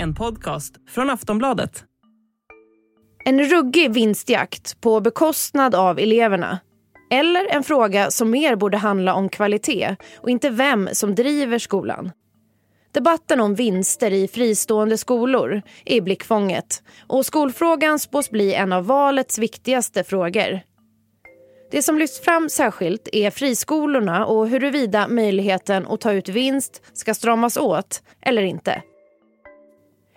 En podcast från Aftonbladet. En ruggig vinstjakt på bekostnad av eleverna. Eller en fråga som mer borde handla om kvalitet och inte vem som driver skolan. Debatten om vinster i fristående skolor är i blickfånget och skolfrågan spås bli en av valets viktigaste frågor. Det som lyfts fram särskilt är friskolorna och huruvida möjligheten att ta ut vinst ska stramas åt eller inte.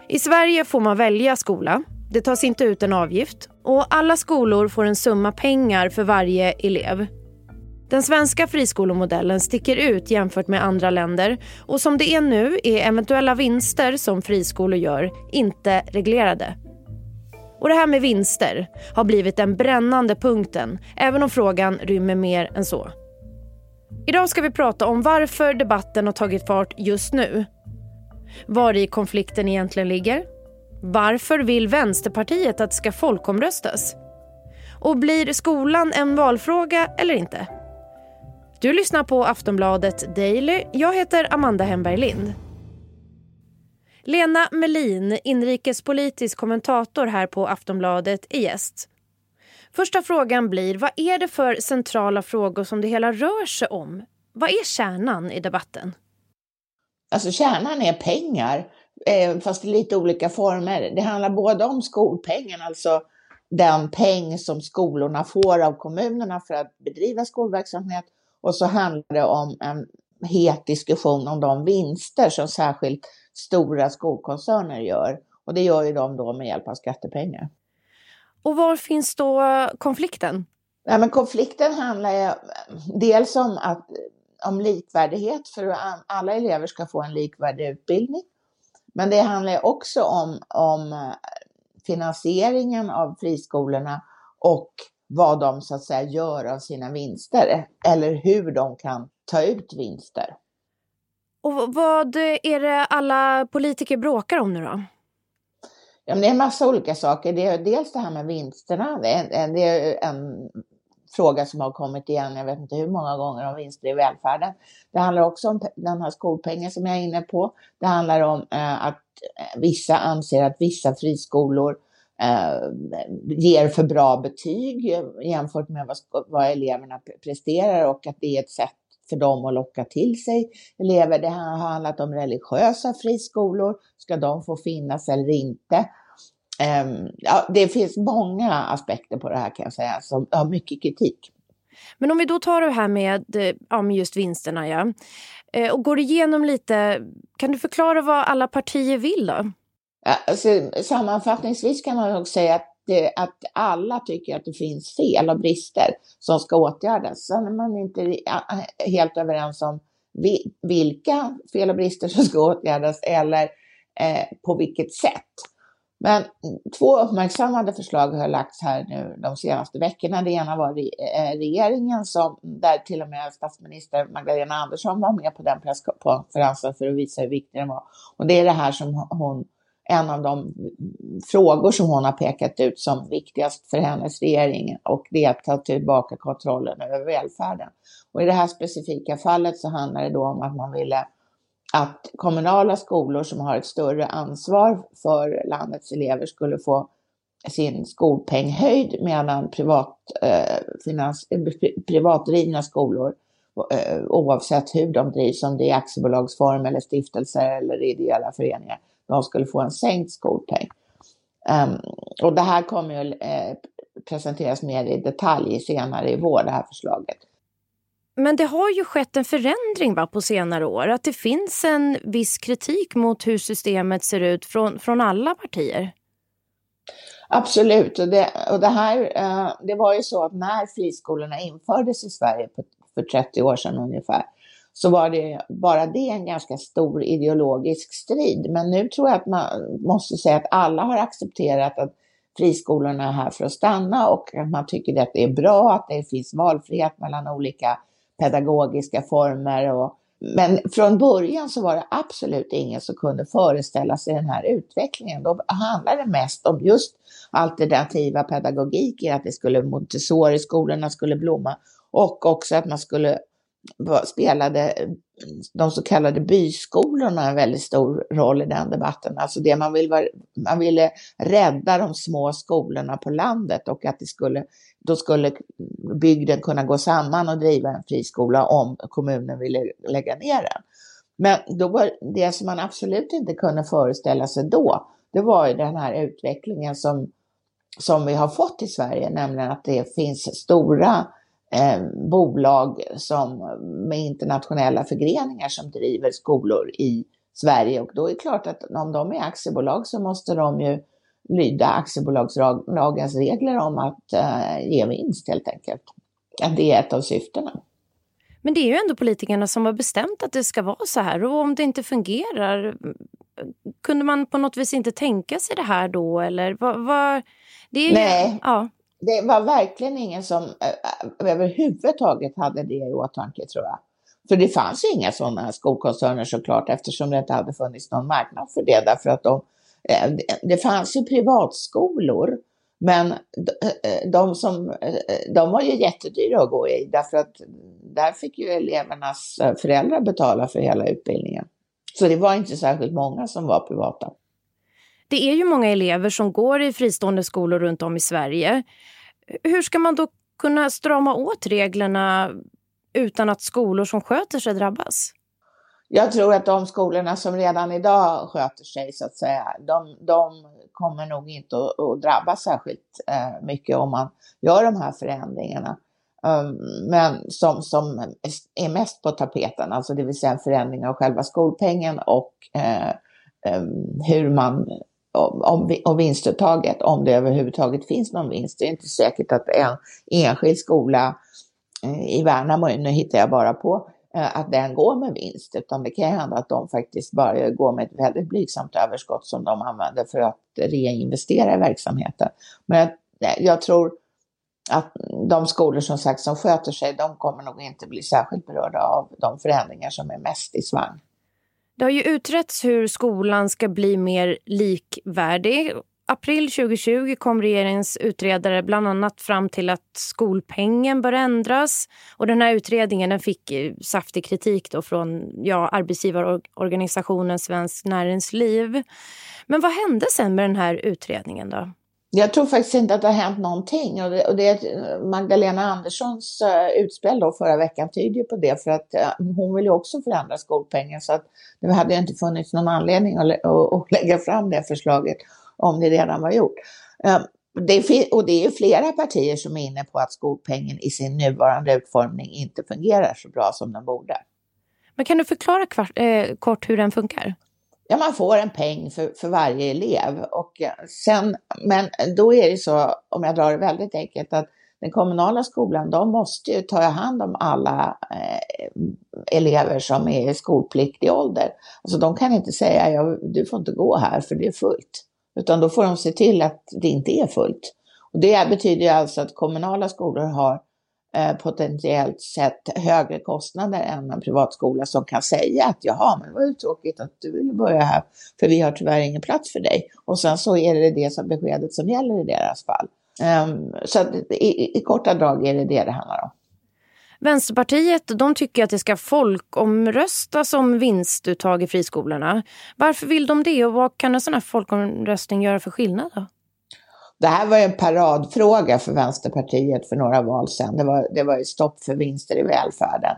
I Sverige får man välja skola. Det tas inte ut en avgift och alla skolor får en summa pengar för varje elev. Den svenska friskolemodellen sticker ut jämfört med andra länder och som det är nu är eventuella vinster som friskolor gör inte reglerade. Och det här med vinster har blivit den brännande punkten även om frågan rymmer mer än så. Idag ska vi prata om varför debatten har tagit fart just nu. Var i konflikten egentligen ligger. Varför vill Vänsterpartiet att det ska folkomröstas? Och blir skolan en valfråga eller inte? Du lyssnar på Aftonbladet Daily. Jag heter Amanda Hemberg Lind. Lena Melin, inrikespolitisk kommentator här på Aftonbladet, är gäst. Första frågan blir, vad är det för centrala frågor som det hela rör sig om? Vad är kärnan i debatten? Alltså kärnan är pengar, eh, fast i lite olika former. Det handlar både om skolpengen, alltså den peng som skolorna får av kommunerna för att bedriva skolverksamhet och så handlar det om en het diskussion om de vinster som särskilt stora skolkoncerner gör. Och det gör ju de då med hjälp av skattepengar. Och var finns då konflikten? Ja, men konflikten handlar dels om, att, om likvärdighet för att alla elever ska få en likvärdig utbildning. Men det handlar också om, om finansieringen av friskolorna och vad de så att säga gör av sina vinster eller hur de kan ta ut vinster. Och vad är det alla politiker bråkar om nu då? Ja, det är en massa olika saker. Det är dels det här med vinsterna. Det är, en fråga som har kommit igen, jag vet inte hur många gånger, om vinster i välfärden. Det handlar också om den här skolpengen som jag är inne på. Det handlar om eh, att vissa anser att vissa friskolor eh, Eh, ger för bra betyg jämfört med vad, vad eleverna presterar och att det är ett sätt för dem att locka till sig elever. Det har handlat om religiösa friskolor. Ska de få finnas eller inte? Ehm, ja, det finns många aspekter på det här kan jag säga som har mycket kritik. Men om vi då tar det här med, ja, med just vinsterna ja, eh, och går igenom lite, kan du förklara vad alla partier vill då? Alltså, sammanfattningsvis kan man nog säga att, det, att alla tycker att det finns fel och brister som ska åtgärdas. Sen är man inte helt överens om vilka fel och brister som ska åtgärdas eller eh, på vilket sätt. Men två uppmärksammade förslag har lagts här nu de senaste veckorna. Det ena var eh, regeringen som, där till och med statsminister Magdalena Andersson var med på den presskonferensen för att visa hur viktig den var. Och det är det här som hon en av de frågor som hon har pekat ut som viktigast för hennes regering och det är att ta tillbaka kontrollen över välfärden. Och i det här specifika fallet så handlar det då om att man ville att kommunala skolor som har ett större ansvar för landets elever skulle få sin skolpeng höjd medan privat, eh, finans, privatdrivna skolor eh, oavsett hur de drivs, om det är aktiebolagsform eller stiftelser eller ideella föreningar, de skulle få en sänkt skolpeng. Um, och det här kommer ju eh, presenteras mer i detalj senare i vår, det här förslaget. Men det har ju skett en förändring va, på senare år. Att det finns en viss kritik mot hur systemet ser ut från, från alla partier. Absolut. Och det, och det här, eh, det var ju så att när friskolorna infördes i Sverige för 30 år sedan ungefär, så var det bara det en ganska stor ideologisk strid. Men nu tror jag att man måste säga att alla har accepterat att friskolorna är här för att stanna och att man tycker att det är bra att det finns valfrihet mellan olika pedagogiska former. Och, men från början så var det absolut ingen som kunde föreställa sig den här utvecklingen. Då handlade det mest om just alternativa pedagogiker, att det skulle Montessori-skolorna skulle blomma och också att man skulle spelade de så kallade byskolorna en väldigt stor roll i den debatten. Alltså det man, vill var, man ville rädda de små skolorna på landet och att det skulle, då skulle bygden kunna gå samman och driva en friskola om kommunen ville lägga ner den. Men då var det som man absolut inte kunde föreställa sig då, det var ju den här utvecklingen som, som vi har fått i Sverige, nämligen att det finns stora eh, bolag som, med internationella förgreningar som driver skolor i Sverige. Och då är det klart att om de är aktiebolag så måste de ju lyda aktiebolagslagens regler om att eh, ge vinst helt enkelt. Att det är ett av syftena. Men det är ju ändå politikerna som har bestämt att det ska vara så här. Och om det inte fungerar, kunde man på något vis inte tänka sig det här då? Eller vad, vad det är Nej, ja det var verkligen ingen som överhuvudtaget hade det i åtanke tror jag. För det fanns ju inga sådana skolkoncerner såklart eftersom det inte hade funnits någon marknad för det. Därför att de, eh, det fanns ju privatskolor men de, som, de var ju jättedyra att gå i därför att där fick ju elevernas föräldrar betala för hela utbildningen. Så det var inte särskilt många som var privata. Det är ju många elever som går i fristående skolor runt om i Sverige. Hur ska man då kunna strama åt reglerna utan att skolor som sköter sig drabbas? Jag tror att de skolorna som redan idag sköter sig, så att säga, de, de kommer nog inte att, att drabbas särskilt eh, mycket om man gör de här förändringarna. Um, men som, som är mest på tapeten, alltså det vill säga en förändring av själva skolpengen och eh, um, hur man om, om vinstuttaget, om det överhuvudtaget finns någon vinst. Det är inte säkert att en enskild skola eh, i Värnamo, nu hittar jag bara på, eh, att den går med vinst, utan det kan hända att de faktiskt bara går med ett väldigt blygsamt överskott som de använder för att reinvestera i verksamheten. Men jag, jag tror att de skolor som sagt som sköter sig, de kommer nog inte bli särskilt berörda av de förändringar som är mest i svang. Det har ju utretts hur skolan ska bli mer likvärdig april 2020 kom regeringens utredare bland annat fram till att skolpengen bör ändras. Och den här utredningen den fick saftig kritik då från ja, arbetsgivarorganisationen Svenskt Näringsliv. Men vad hände sen med den här utredningen då? Jag tror faktiskt inte att det har hänt någonting och det, och det Magdalena Anderssons eh, utspel då förra veckan tyder på det för att eh, hon vill ju också förändra skolpengen så att det hade inte funnits någon anledning att, att, att lägga fram det förslaget om det redan var gjort. Ehm, det och det är ju flera partier som är inne på att skolpengen i sin nuvarande utformning inte fungerar så bra som den borde. Men kan du förklara kvart, eh, kort hur den funkar? Ja, man får en peng för, för varje elev. Och eh, sen, men då är det så, om jag drar det väldigt enkelt, att den kommunala skolan, de måste ju ta hand om alla eh, elever som är i skolpliktig ålder. Alltså de kan inte säga, du får inte gå här för det är fullt. Utan då får de se till att det inte är fullt. Och det betyder alltså att kommunala skolor har Eh, potentiellt sett högre kostnader än en privatskola som kan säga att jaha, men det var ju tråkigt att du ville börja här för vi har tyvärr ingen plats för dig. Och sen så är det det som beskedet som gäller i deras fall. Um, så i, i korta drag är det det det handlar om. Vänsterpartiet de tycker att det ska folkomröstas om vinstuttag i friskolorna. Varför vill de det och vad kan en sån här folkomröstning göra för skillnad? Då? Det här var ju en paradfråga för Vänsterpartiet för några val sedan. Det var, det var ju stopp för vinster i välfärden.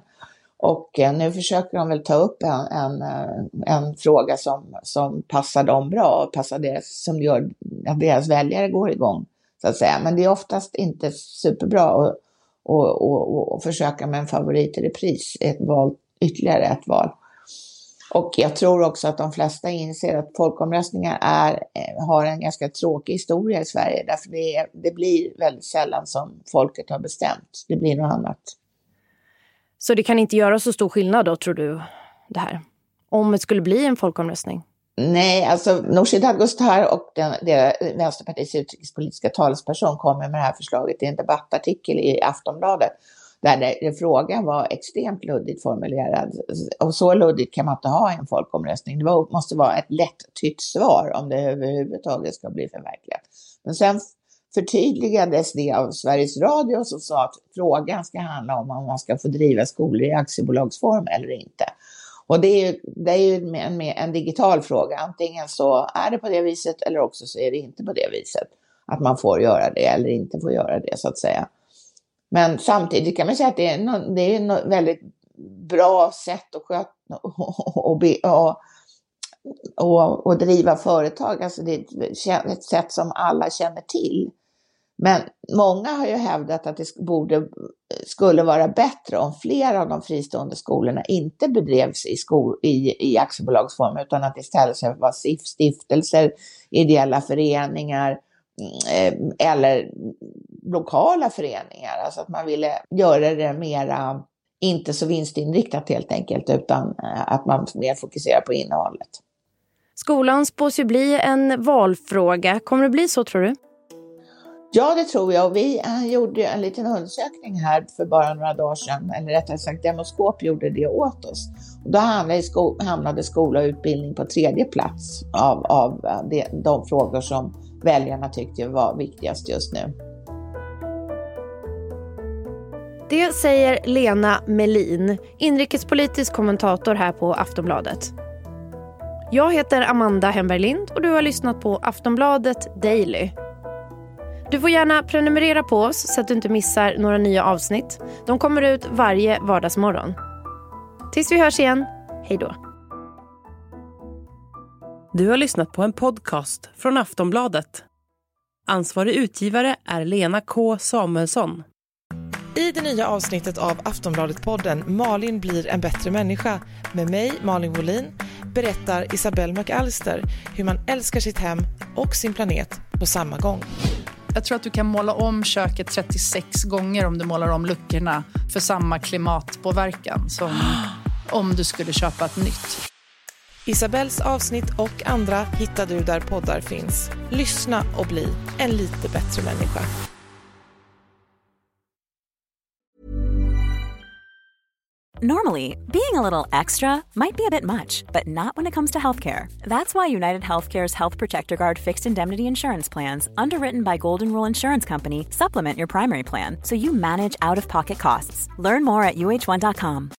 Och eh, nu försöker de väl ta upp en, en, eh, en fråga som, som passar dem bra och passar deras, som gör att deras väljare går igång. Så att säga. Men det är oftast inte superbra. Och och, och, och försöka med en favorit i repris, ett val, ytterligare ett val. Och jag tror också att de flesta inser att folkomröstningar är, eh, har en ganska tråkig historia i Sverige, därför det, det blir väldigt sällan som folket har bestämt. Det blir något annat. Så det kan inte göra så stor skillnad då, tror du, det här? Om det skulle bli en folkomröstning? Nej, alltså Nooshi Dadgostar och den, den, Vänsterpartiets utrikespolitiska talesperson kom med det här förslaget i en debattartikel i Aftonbladet där frågan var extremt luddigt formulerad. Och så luddigt kan man inte ha en folkomröstning. Det var, måste vara ett lättytt svar om det överhuvudtaget ska bli förverkligat. Men sen förtydligades det av Sveriges Radio som sa att frågan ska handla om om man ska få driva skolor i aktiebolagsform eller inte. Och det är ju, det är ju en, en digital fråga. Antingen så är det på det viset eller också så är det inte på det viset. Att man får göra det eller inte får göra det så att säga. Men samtidigt kan man säga att det är, no, det är ett väldigt bra sätt att sköta och, och, och, och, och driva företag. Alltså det är ett sätt som alla känner till. Men många har ju hävdat att det borde, skulle vara bättre om fler av de fristående skolorna inte bedrevs i, skol, i, i aktiebolagsform utan att det istället var stiftelser, ideella föreningar eh, eller lokala föreningar. Alltså att man ville göra det mera, inte så vinstinriktat helt enkelt, utan eh, att man mer fokuserar på innehållet. Skolan spås ju bli en valfråga. Kommer det bli så tror du? Ja, det tror jag. Och vi eh, gjorde en liten undersökning här för bara några dagar sedan, eller rättare sagt Demoskop gjorde det åt oss. Och då hamnade, sko hamnade skola och utbildning på tredje plats av, av eh, de, de frågor som väljarna tyckte var viktigast just nu. Det säger Lena Melin, inrikespolitisk kommentator här på Aftonbladet. Jag heter Amanda Hemberg Lind och du har lyssnat på Aftonbladet Daily. Du får gärna prenumerera på oss så att du inte missar några nya avsnitt. De kommer ut varje vardagsmorgon. Tills vi hörs igen, hej då. Du har lyssnat på en podcast från Aftonbladet. Ansvarig utgivare är Lena K Samuelsson. I det nya avsnittet av Aftonbladet-podden Malin blir en bättre människa med mig, Malin Wolin, berättar Isabelle McAllister hur man älskar sitt hem och sin planet på samma gång. Jag tror att du kan måla om köket 36 gånger om du målar om luckorna för samma klimatpåverkan som om du skulle köpa ett nytt. Isabells avsnitt och andra hittar du där poddar finns. Lyssna och bli en lite bättre människa. Normally, being a little extra might be a bit much, but not when it comes to healthcare. That's why United Healthcare's Health Protector Guard fixed indemnity insurance plans, underwritten by Golden Rule Insurance Company, supplement your primary plan so you manage out of pocket costs. Learn more at uh1.com.